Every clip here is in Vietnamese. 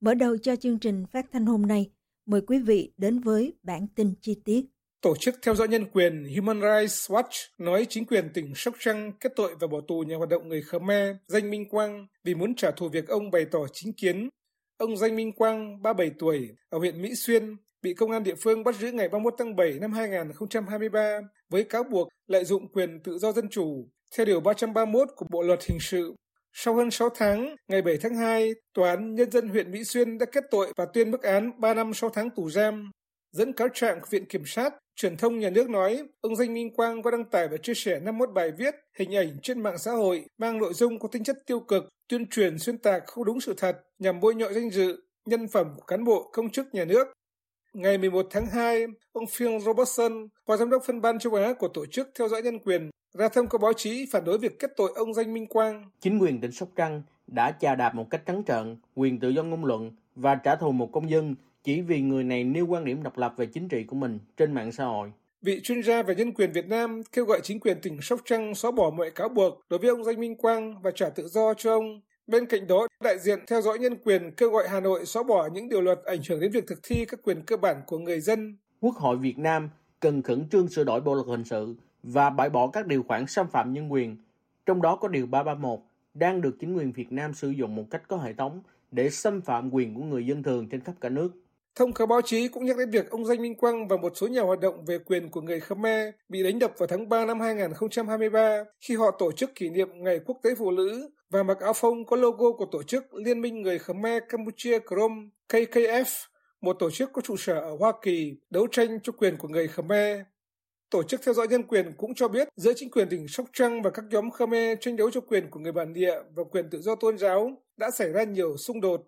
Mở đầu cho chương trình phát thanh hôm nay, mời quý vị đến với bản tin chi tiết. Tổ chức theo dõi nhân quyền Human Rights Watch nói chính quyền tỉnh Sóc Trăng kết tội và bỏ tù nhà hoạt động người Khmer Danh Minh Quang vì muốn trả thù việc ông bày tỏ chính kiến. Ông Danh Minh Quang, 37 tuổi, ở huyện Mỹ Xuyên, bị công an địa phương bắt giữ ngày 31 tháng 7 năm 2023 với cáo buộc lợi dụng quyền tự do dân chủ theo Điều 331 của Bộ Luật Hình sự sau hơn 6 tháng, ngày 7 tháng 2, Tòa án Nhân dân huyện Mỹ Xuyên đã kết tội và tuyên mức án 3 năm 6 tháng tù giam. Dẫn cáo trạng của Viện Kiểm sát, truyền thông nhà nước nói ông Danh Minh Quang có đăng tải và chia sẻ 51 bài viết, hình ảnh trên mạng xã hội mang nội dung có tính chất tiêu cực, tuyên truyền xuyên tạc không đúng sự thật nhằm bôi nhọ danh dự, nhân phẩm của cán bộ công chức nhà nước. Ngày 11 tháng 2, ông Phil Robertson, Phó Giám đốc phân ban châu Á của Tổ chức Theo dõi Nhân quyền, ra thông cáo báo chí phản đối việc kết tội ông Danh Minh Quang. Chính quyền tỉnh Sóc Trăng đã chà đạp một cách trắng trợn quyền tự do ngôn luận và trả thù một công dân chỉ vì người này nêu quan điểm độc lập về chính trị của mình trên mạng xã hội. Vị chuyên gia về nhân quyền Việt Nam kêu gọi chính quyền tỉnh Sóc Trăng xóa bỏ mọi cáo buộc đối với ông Danh Minh Quang và trả tự do cho ông. Bên cạnh đó, đại diện theo dõi nhân quyền kêu gọi Hà Nội xóa bỏ những điều luật ảnh hưởng đến việc thực thi các quyền cơ bản của người dân. Quốc hội Việt Nam cần khẩn trương sửa đổi bộ luật hình sự và bãi bỏ các điều khoản xâm phạm nhân quyền, trong đó có điều 331 đang được chính quyền Việt Nam sử dụng một cách có hệ thống để xâm phạm quyền của người dân thường trên khắp cả nước. Thông cáo báo chí cũng nhắc đến việc ông Danh Minh Quang và một số nhà hoạt động về quyền của người Khmer bị đánh đập vào tháng 3 năm 2023 khi họ tổ chức kỷ niệm Ngày Quốc tế Phụ nữ và mặc áo phông có logo của tổ chức Liên minh Người Khmer Campuchia Krom KKF, một tổ chức có trụ sở ở Hoa Kỳ đấu tranh cho quyền của người Khmer. Tổ chức theo dõi nhân quyền cũng cho biết giữa chính quyền tỉnh Sóc Trăng và các nhóm Khmer tranh đấu cho quyền của người bản địa và quyền tự do tôn giáo đã xảy ra nhiều xung đột.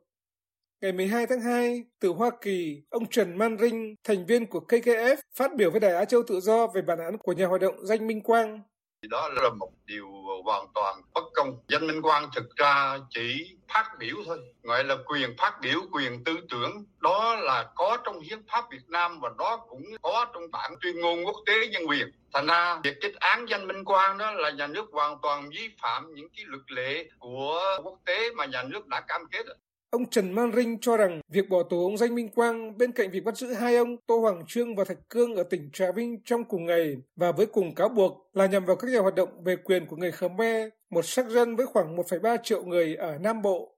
Ngày 12 tháng 2, từ Hoa Kỳ, ông Trần Man Rinh, thành viên của KKF, phát biểu với Đài Á Châu Tự Do về bản án của nhà hoạt động Danh Minh Quang. Đó là một điều hoàn toàn bất công. Danh Minh Quang thực ra chỉ phát biểu thôi, gọi là quyền phát biểu, quyền tư tưởng. Đó là có trong hiến pháp Việt Nam và đó cũng có trong bản tuyên ngôn quốc tế nhân quyền. Thành ra việc kết án danh Minh Quang đó là nhà nước hoàn toàn vi phạm những cái luật lệ của quốc tế mà nhà nước đã cam kết. Ông Trần Man Rinh cho rằng việc bỏ tù ông Danh Minh Quang bên cạnh việc bắt giữ hai ông Tô Hoàng Trương và Thạch Cương ở tỉnh Trà Vinh trong cùng ngày và với cùng cáo buộc là nhằm vào các nhà hoạt động về quyền của người Khmer, một sắc dân với khoảng 1,3 triệu người ở Nam Bộ.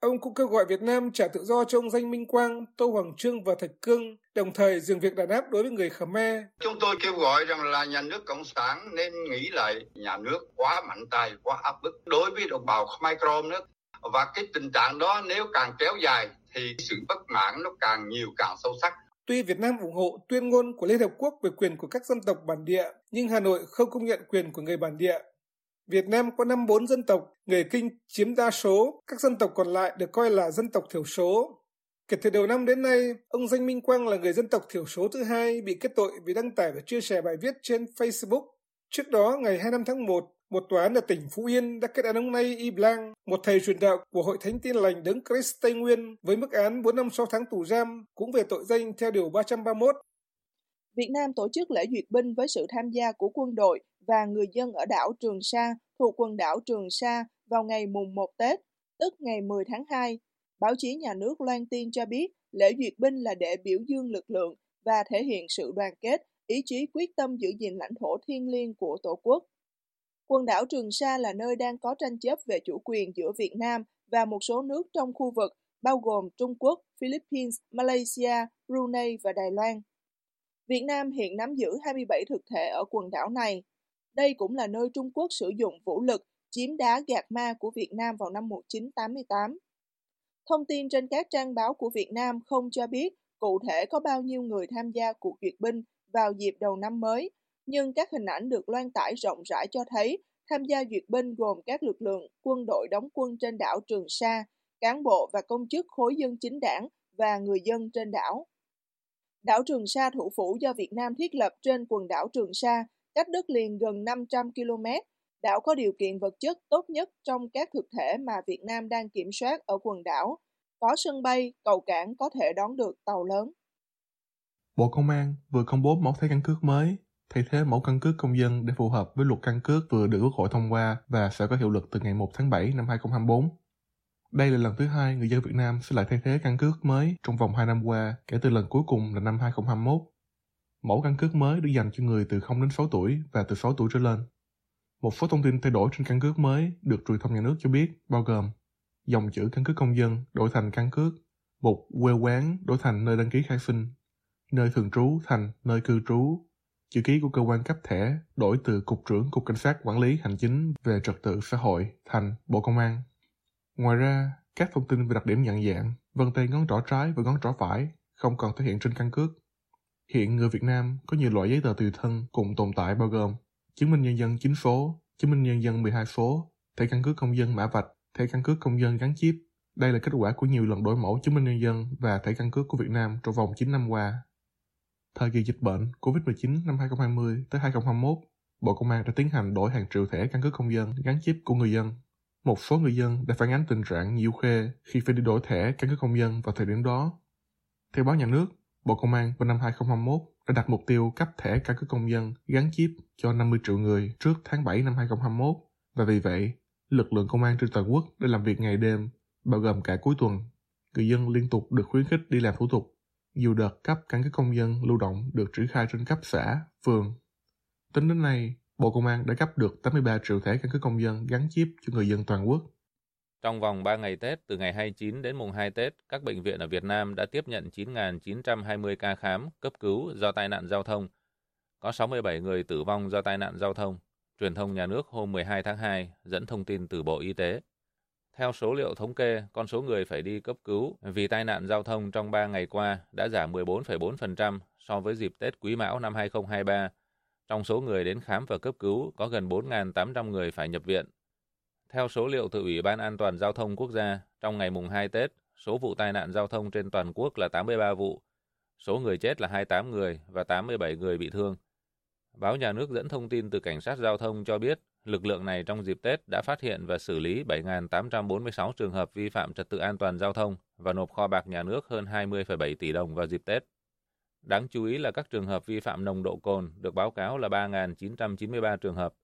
Ông cũng kêu gọi Việt Nam trả tự do cho ông Danh Minh Quang, Tô Hoàng Trương và Thạch Cương, đồng thời dừng việc đàn áp đối với người Khmer. Chúng tôi kêu gọi rằng là nhà nước Cộng sản nên nghĩ lại nhà nước quá mạnh tay, quá áp bức đối với đồng bào Khmer Krom nữa và cái tình trạng đó nếu càng kéo dài thì sự bất mãn nó càng nhiều càng sâu sắc. Tuy Việt Nam ủng hộ tuyên ngôn của Liên Hợp Quốc về quyền của các dân tộc bản địa, nhưng Hà Nội không công nhận quyền của người bản địa. Việt Nam có 54 dân tộc, người Kinh chiếm đa số, các dân tộc còn lại được coi là dân tộc thiểu số. Kể từ đầu năm đến nay, ông Danh Minh Quang là người dân tộc thiểu số thứ hai bị kết tội vì đăng tải và chia sẻ bài viết trên Facebook. Trước đó, ngày 25 tháng 1, một tòa án ở tỉnh Phú Yên đã kết án ông Nay Y Blang, một thầy truyền đạo của Hội Thánh Tin Lành Đấng Christ Tây Nguyên với mức án 4 năm 6 tháng tù giam, cũng về tội danh theo Điều 331. Việt Nam tổ chức lễ duyệt binh với sự tham gia của quân đội và người dân ở đảo Trường Sa thuộc quần đảo Trường Sa vào ngày mùng 1 Tết, tức ngày 10 tháng 2. Báo chí nhà nước loan tin cho biết lễ duyệt binh là để biểu dương lực lượng và thể hiện sự đoàn kết, ý chí quyết tâm giữ gìn lãnh thổ thiêng liêng của Tổ quốc. Quần đảo Trường Sa là nơi đang có tranh chấp về chủ quyền giữa Việt Nam và một số nước trong khu vực, bao gồm Trung Quốc, Philippines, Malaysia, Brunei và Đài Loan. Việt Nam hiện nắm giữ 27 thực thể ở quần đảo này. Đây cũng là nơi Trung Quốc sử dụng vũ lực chiếm đá gạt ma của Việt Nam vào năm 1988. Thông tin trên các trang báo của Việt Nam không cho biết cụ thể có bao nhiêu người tham gia cuộc duyệt binh vào dịp đầu năm mới, nhưng các hình ảnh được loan tải rộng rãi cho thấy tham gia duyệt binh gồm các lực lượng quân đội đóng quân trên đảo Trường Sa, cán bộ và công chức khối dân chính đảng và người dân trên đảo. Đảo Trường Sa thủ phủ do Việt Nam thiết lập trên quần đảo Trường Sa, cách đất liền gần 500 km. Đảo có điều kiện vật chất tốt nhất trong các thực thể mà Việt Nam đang kiểm soát ở quần đảo. Có sân bay, cầu cảng có thể đón được tàu lớn. Bộ Công an vừa công bố mẫu thẻ căn cước mới thay thế mẫu căn cước công dân để phù hợp với luật căn cước vừa được Quốc hội thông qua và sẽ có hiệu lực từ ngày 1 tháng 7 năm 2024. Đây là lần thứ hai người dân Việt Nam sẽ lại thay thế căn cước mới trong vòng 2 năm qua kể từ lần cuối cùng là năm 2021. Mẫu căn cước mới được dành cho người từ 0 đến 6 tuổi và từ 6 tuổi trở lên. Một số thông tin thay đổi trên căn cước mới được truyền thông nhà nước cho biết bao gồm dòng chữ căn cước công dân đổi thành căn cước, mục quê quán đổi thành nơi đăng ký khai sinh, nơi thường trú thành nơi cư trú, chữ ký của cơ quan cấp thẻ đổi từ Cục trưởng Cục Cảnh sát Quản lý Hành chính về Trật tự xã hội thành Bộ Công an. Ngoài ra, các thông tin về đặc điểm nhận dạng, vân tay ngón trỏ trái và ngón trỏ phải không còn thể hiện trên căn cước. Hiện người Việt Nam có nhiều loại giấy tờ tùy thân cùng tồn tại bao gồm chứng minh nhân dân 9 số, chứng minh nhân dân 12 số, thẻ căn cước công dân mã vạch, thẻ căn cước công dân gắn chip. Đây là kết quả của nhiều lần đổi mẫu chứng minh nhân dân và thẻ căn cước của Việt Nam trong vòng 9 năm qua. Thời kỳ dịch bệnh COVID-19 năm 2020 tới 2021, Bộ Công an đã tiến hành đổi hàng triệu thẻ căn cước công dân gắn chip của người dân. Một số người dân đã phản ánh tình trạng nhiều khê khi phải đi đổi thẻ căn cước công dân vào thời điểm đó. Theo báo nhà nước, Bộ Công an vào năm 2021 đã đặt mục tiêu cấp thẻ căn cước công dân gắn chip cho 50 triệu người trước tháng 7 năm 2021 và vì vậy, lực lượng công an trên toàn quốc đã làm việc ngày đêm, bao gồm cả cuối tuần. Người dân liên tục được khuyến khích đi làm thủ tục dù đợt cấp căn cước công dân lưu động được triển khai trên cấp xã, phường. Tính đến nay, Bộ Công an đã cấp được 83 triệu thẻ căn cước công dân gắn chip cho người dân toàn quốc. Trong vòng 3 ngày Tết, từ ngày 29 đến mùng 2 Tết, các bệnh viện ở Việt Nam đã tiếp nhận 9.920 ca khám, cấp cứu do tai nạn giao thông. Có 67 người tử vong do tai nạn giao thông. Truyền thông nhà nước hôm 12 tháng 2 dẫn thông tin từ Bộ Y tế. Theo số liệu thống kê, con số người phải đi cấp cứu vì tai nạn giao thông trong 3 ngày qua đã giảm 14,4% so với dịp Tết Quý Mão năm 2023. Trong số người đến khám và cấp cứu có gần 4.800 người phải nhập viện. Theo số liệu từ Ủy ban An toàn Giao thông Quốc gia, trong ngày mùng 2 Tết, số vụ tai nạn giao thông trên toàn quốc là 83 vụ, số người chết là 28 người và 87 người bị thương. Báo nhà nước dẫn thông tin từ Cảnh sát Giao thông cho biết Lực lượng này trong dịp Tết đã phát hiện và xử lý 7.846 trường hợp vi phạm trật tự an toàn giao thông và nộp kho bạc nhà nước hơn 20,7 tỷ đồng vào dịp Tết. Đáng chú ý là các trường hợp vi phạm nồng độ cồn được báo cáo là 3.993 trường hợp.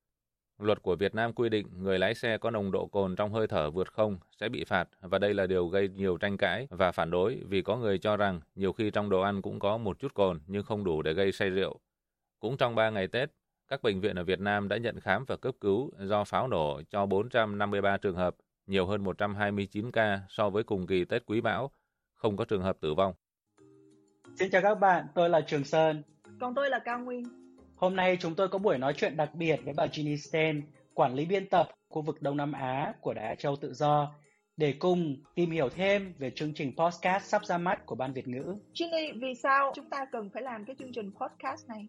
Luật của Việt Nam quy định người lái xe có nồng độ cồn trong hơi thở vượt không sẽ bị phạt và đây là điều gây nhiều tranh cãi và phản đối vì có người cho rằng nhiều khi trong đồ ăn cũng có một chút cồn nhưng không đủ để gây say rượu. Cũng trong 3 ngày Tết, các bệnh viện ở Việt Nam đã nhận khám và cấp cứu do pháo nổ cho 453 trường hợp, nhiều hơn 129 ca so với cùng kỳ Tết Quý Mão, không có trường hợp tử vong. Xin chào các bạn, tôi là Trường Sơn. Còn tôi là Cao Nguyên. Hôm nay chúng tôi có buổi nói chuyện đặc biệt với bà Ginny Sten, quản lý biên tập khu vực Đông Nam Á của Đài Á Châu Tự Do, để cùng tìm hiểu thêm về chương trình podcast sắp ra mắt của Ban Việt ngữ. Ginny, vì sao chúng ta cần phải làm cái chương trình podcast này?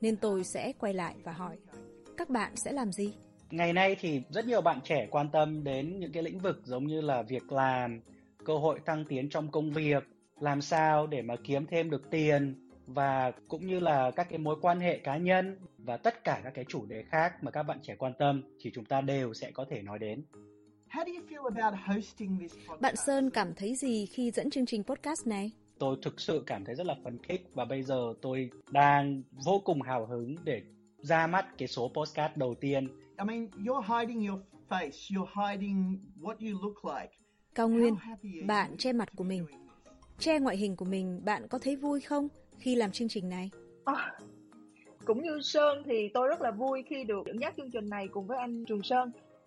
nên tôi sẽ quay lại và hỏi các bạn sẽ làm gì? Ngày nay thì rất nhiều bạn trẻ quan tâm đến những cái lĩnh vực giống như là việc làm, cơ hội tăng tiến trong công việc, làm sao để mà kiếm thêm được tiền, và cũng như là các cái mối quan hệ cá nhân và tất cả các cái chủ đề khác mà các bạn trẻ quan tâm thì chúng ta đều sẽ có thể nói đến. Bạn Sơn cảm thấy gì khi dẫn chương trình podcast này? Tôi thực sự cảm thấy rất là phấn khích và bây giờ tôi đang vô cùng hào hứng để ra mắt cái số podcast đầu tiên. I mean, you're hiding your face, you're hiding what you look like. Cao Nguyên, bạn che mặt của mình. Che ngoại hình của mình, bạn có thấy vui không khi làm chương trình này? À, cũng như Sơn thì tôi rất là vui khi được dẫn dắt chương trình này cùng với anh Trường Sơn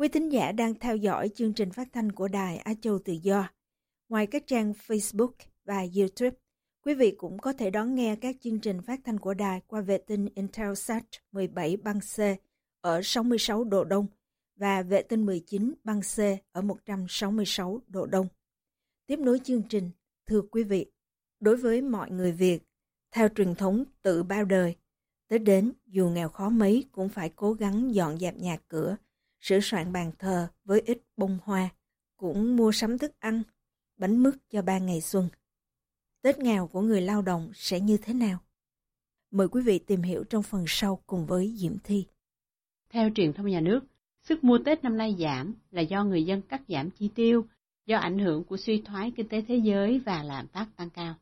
Quý thính giả đang theo dõi chương trình phát thanh của Đài Á Châu Tự Do. Ngoài các trang Facebook và YouTube, quý vị cũng có thể đón nghe các chương trình phát thanh của đài qua vệ tinh Intelsat 17 băng C ở 66 độ Đông và vệ tinh 19 băng C ở 166 độ Đông. Tiếp nối chương trình, thưa quý vị, đối với mọi người Việt, theo truyền thống tự bao đời, tới đến dù nghèo khó mấy cũng phải cố gắng dọn dẹp nhà cửa, sửa soạn bàn thờ với ít bông hoa, cũng mua sắm thức ăn, bánh mứt cho ba ngày xuân. Tết nghèo của người lao động sẽ như thế nào? Mời quý vị tìm hiểu trong phần sau cùng với Diễm Thi. Theo truyền thông nhà nước, sức mua Tết năm nay giảm là do người dân cắt giảm chi tiêu, do ảnh hưởng của suy thoái kinh tế thế giới và lạm phát tăng cao.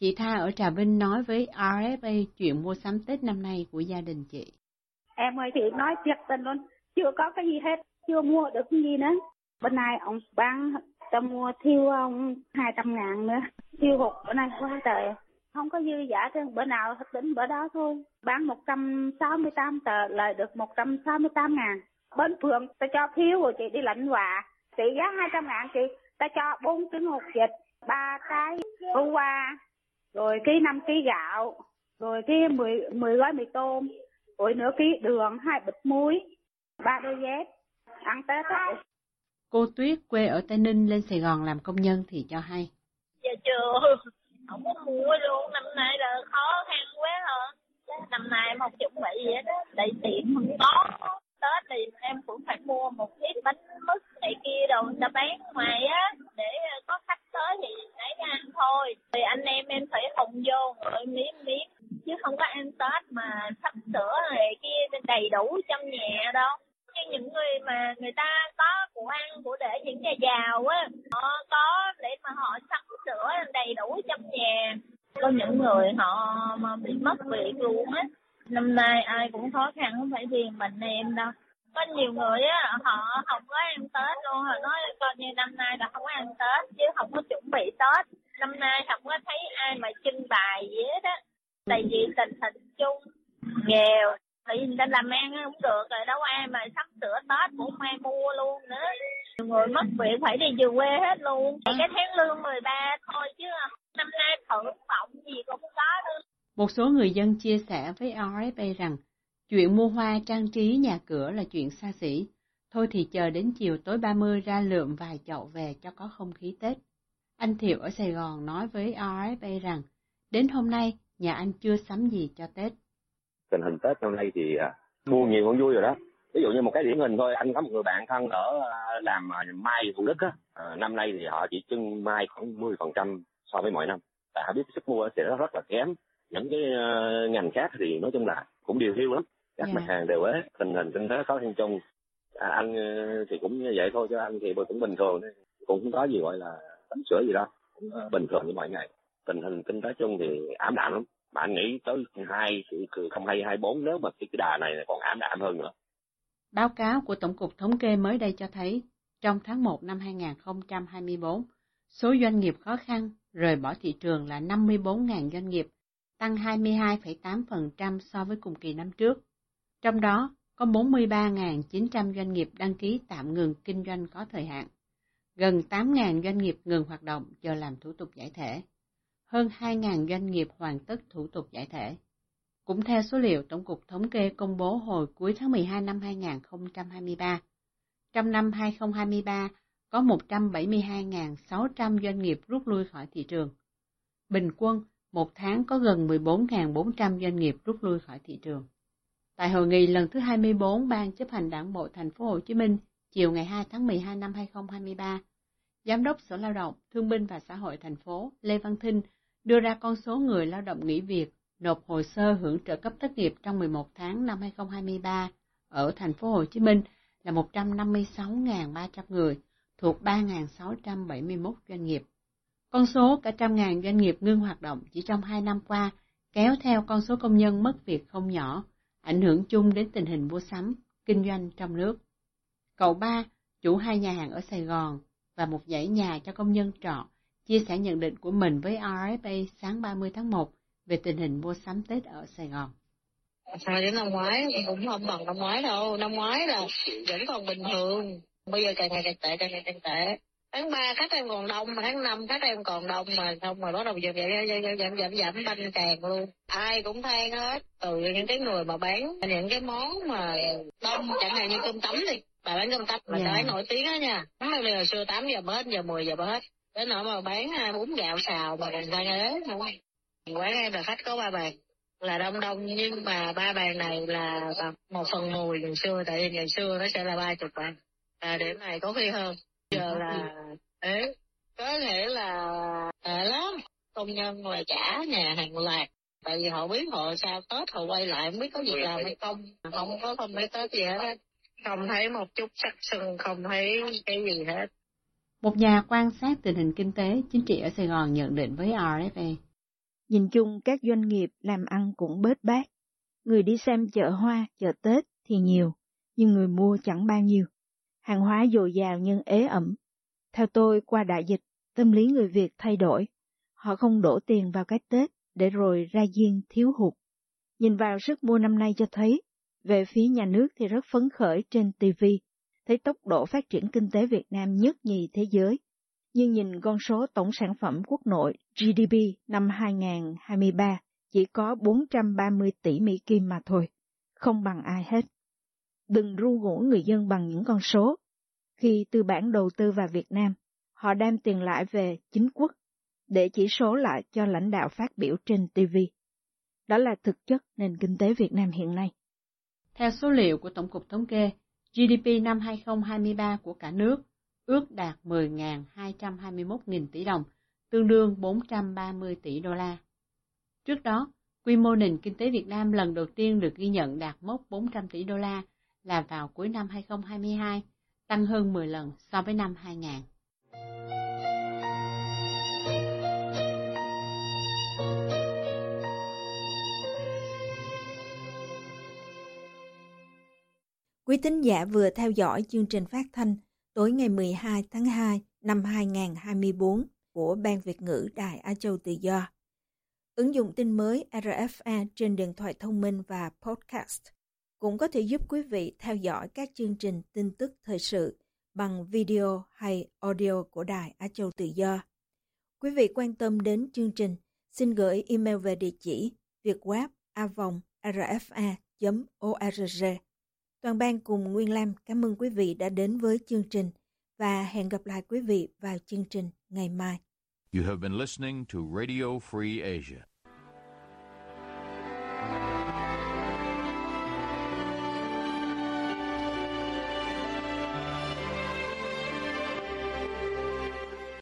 Chị Tha ở Trà Vinh nói với RFA chuyện mua sắm Tết năm nay của gia đình chị. Em ơi, chị nói thiệt tình luôn, chưa có cái gì hết chưa mua được cái gì nữa. Bên này ông bán cho mua thiêu ông hai trăm ngàn nữa. Thiêu hụt bữa nay quá trời không có dư giả trên bữa nào tính bữa đó thôi. Bán một trăm sáu mươi tám tờ lời được một trăm sáu mươi tám ngàn. Bên phường ta cho thiếu rồi chị đi lãnh quà trị giá hai trăm ngàn chị ta cho bốn trứng hột vịt ba cái bông qua, rồi ký năm ký gạo rồi cái mười mười gói mì tôm rồi nửa ký đường hai bịch muối ba đôi dép. Ăn tết á. Cô tuyết quê ở tây ninh lên sài gòn làm công nhân thì cho hay. Dạ chưa. Không có mua luôn. Năm nay là khó khăn quá hả? Năm nay em không chuẩn bị gì hết á tại tiệm không có. Tết thì em cũng phải mua một ít bánh mứt này kia đồ người ta bán ngoài á. Để có khách tới thì lấy ra ăn thôi. Thì anh em em phải hùng vô rồi miếng miếng. Chứ không có ăn tết mà sắp sửa này kia đầy đủ trong nhà đâu mà bị luôn á. Năm nay ai cũng khó khăn, không phải riêng mình em đâu. Có nhiều người á, họ không có ăn tết luôn, họ nói coi như năm nay là không có ăn tết chứ không có chuẩn bị tết. Năm nay không có thấy ai mà trưng bày gì hết á. Tại vì tình hình chung, nghèo, tại vì người ta làm ăn không được rồi, đâu ai mà sắp sửa tết cũng ai mua luôn nữa. Người mất việc phải đi về quê hết luôn. Thì cái tháng lương 13 thôi chứ, năm nay thử vọng gì cũng có luôn một số người dân chia sẻ với RFA rằng chuyện mua hoa trang trí nhà cửa là chuyện xa xỉ. Thôi thì chờ đến chiều tối 30 ra lượm vài chậu về cho có không khí Tết. Anh Thiệu ở Sài Gòn nói với RFA rằng, đến hôm nay nhà anh chưa sắm gì cho Tết. Tình hình Tết năm nay thì à, mua nhiều cũng vui rồi đó. Ví dụ như một cái điển hình thôi, anh có một người bạn thân ở à, làm à, mai Thủ Đức á. À, năm nay thì họ chỉ trưng mai khoảng 10% so với mọi năm. Tại họ biết sức mua sẽ rất là kém. Những cái uh, ngành khác thì nói chung là cũng điều hiu lắm. Các yeah. mặt dạ. hàng đều ế, tình hình kinh tế khó khăn chung. À, anh thì cũng như vậy thôi, cho anh thì cũng bình thường. Cũng không có gì gọi là tắm sửa gì đâu. Cũng bình thường như mọi ngày tình hình kinh tế chung thì ảm đạm lắm mà anh nghĩ tới hai không hai hai bốn nếu mà cái, cái đà này còn ảm đạm hơn nữa báo cáo của tổng cục thống kê mới đây cho thấy trong tháng 1 năm 2024 số doanh nghiệp khó khăn rời bỏ thị trường là 54.000 doanh nghiệp tăng 22,8% so với cùng kỳ năm trước trong đó có 43.900 doanh nghiệp đăng ký tạm ngừng kinh doanh có thời hạn gần 8.000 doanh nghiệp ngừng hoạt động chờ làm thủ tục giải thể hơn 2.000 doanh nghiệp hoàn tất thủ tục giải thể. Cũng theo số liệu Tổng cục Thống kê công bố hồi cuối tháng 12 năm 2023, trong năm 2023 có 172.600 doanh nghiệp rút lui khỏi thị trường. Bình quân, một tháng có gần 14.400 doanh nghiệp rút lui khỏi thị trường. Tại hội nghị lần thứ 24 Ban chấp hành Đảng bộ Thành phố Hồ Chí Minh chiều ngày 2 tháng 12 năm 2023, Giám đốc Sở Lao động, Thương binh và Xã hội thành phố Lê Văn Thinh đưa ra con số người lao động nghỉ việc nộp hồ sơ hưởng trợ cấp thất nghiệp trong 11 tháng năm 2023 ở thành phố Hồ Chí Minh là 156.300 người, thuộc 3.671 doanh nghiệp. Con số cả trăm ngàn doanh nghiệp ngưng hoạt động chỉ trong hai năm qua, kéo theo con số công nhân mất việc không nhỏ, ảnh hưởng chung đến tình hình mua sắm, kinh doanh trong nước. Cậu ba, chủ hai nhà hàng ở Sài Gòn và một dãy nhà cho công nhân trọ, chia sẻ nhận định của mình với RFA sáng 30 tháng 1 về tình hình mua sắm Tết ở Sài Gòn. So đến năm ngoái cũng không bằng năm ngoái đâu, năm ngoái là vẫn còn bình thường, bây giờ càng ngày càng tệ, càng ngày càng tệ. Tháng 3 khách em còn đông, mà tháng 5 khách em còn đông mà xong rồi bắt đầu giảm giảm giảm giảm giảm giảm banh càng luôn. Ai cũng than hết, từ những cái người mà bán những cái món mà đông chẳng hạn như cơm tấm đi, bà bán cơm tấm mà yeah. Dạ. nổi tiếng á nha. Bây giờ xưa 8 giờ hết, giờ 10 giờ hết cái nỗi mà bán à, bún gạo xào mà còn đang ế không quán em là khách có ba bàn là đông đông nhưng mà ba bàn này là một phần mùi ngày xưa tại vì ngày xưa nó sẽ là ba chục bàn à, điểm này có khi hơn giờ là ế có thể là tệ lắm công nhân là trả nhà hàng loạt tại vì họ biết họ sao tết họ quay lại không biết có việc làm hay không không có không thấy tết gì hết không thấy một chút sắc sừng không thấy cái gì hết một nhà quan sát tình hình kinh tế, chính trị ở Sài Gòn nhận định với RFA. Nhìn chung các doanh nghiệp làm ăn cũng bết bát. Người đi xem chợ hoa, chợ Tết thì nhiều, nhưng người mua chẳng bao nhiêu. Hàng hóa dồi dào nhưng ế ẩm. Theo tôi, qua đại dịch, tâm lý người Việt thay đổi. Họ không đổ tiền vào cái Tết để rồi ra riêng thiếu hụt. Nhìn vào sức mua năm nay cho thấy, về phía nhà nước thì rất phấn khởi trên TV thấy tốc độ phát triển kinh tế Việt Nam nhất nhì thế giới. Nhưng nhìn con số tổng sản phẩm quốc nội GDP năm 2023 chỉ có 430 tỷ Mỹ Kim mà thôi, không bằng ai hết. Đừng ru ngủ người dân bằng những con số. Khi tư bản đầu tư vào Việt Nam, họ đem tiền lại về chính quốc để chỉ số lại cho lãnh đạo phát biểu trên TV. Đó là thực chất nền kinh tế Việt Nam hiện nay. Theo số liệu của Tổng cục Thống kê, GDP năm 2023 của cả nước ước đạt 10.221.000 tỷ đồng, tương đương 430 tỷ đô la. Trước đó, quy mô nền kinh tế Việt Nam lần đầu tiên được ghi nhận đạt mốc 400 tỷ đô la là vào cuối năm 2022, tăng hơn 10 lần so với năm 2000. Quý tín giả vừa theo dõi chương trình phát thanh tối ngày 12 tháng 2 năm 2024 của Ban Việt ngữ Đài Á Châu Tự Do. Ứng dụng tin mới RFA trên điện thoại thông minh và podcast cũng có thể giúp quý vị theo dõi các chương trình tin tức thời sự bằng video hay audio của Đài Á Châu Tự Do. Quý vị quan tâm đến chương trình, xin gửi email về địa chỉ việtweb rfa.org. Toàn ban cùng Nguyên Lam cảm ơn quý vị đã đến với chương trình và hẹn gặp lại quý vị vào chương trình ngày mai. You have been listening to Radio Free Asia.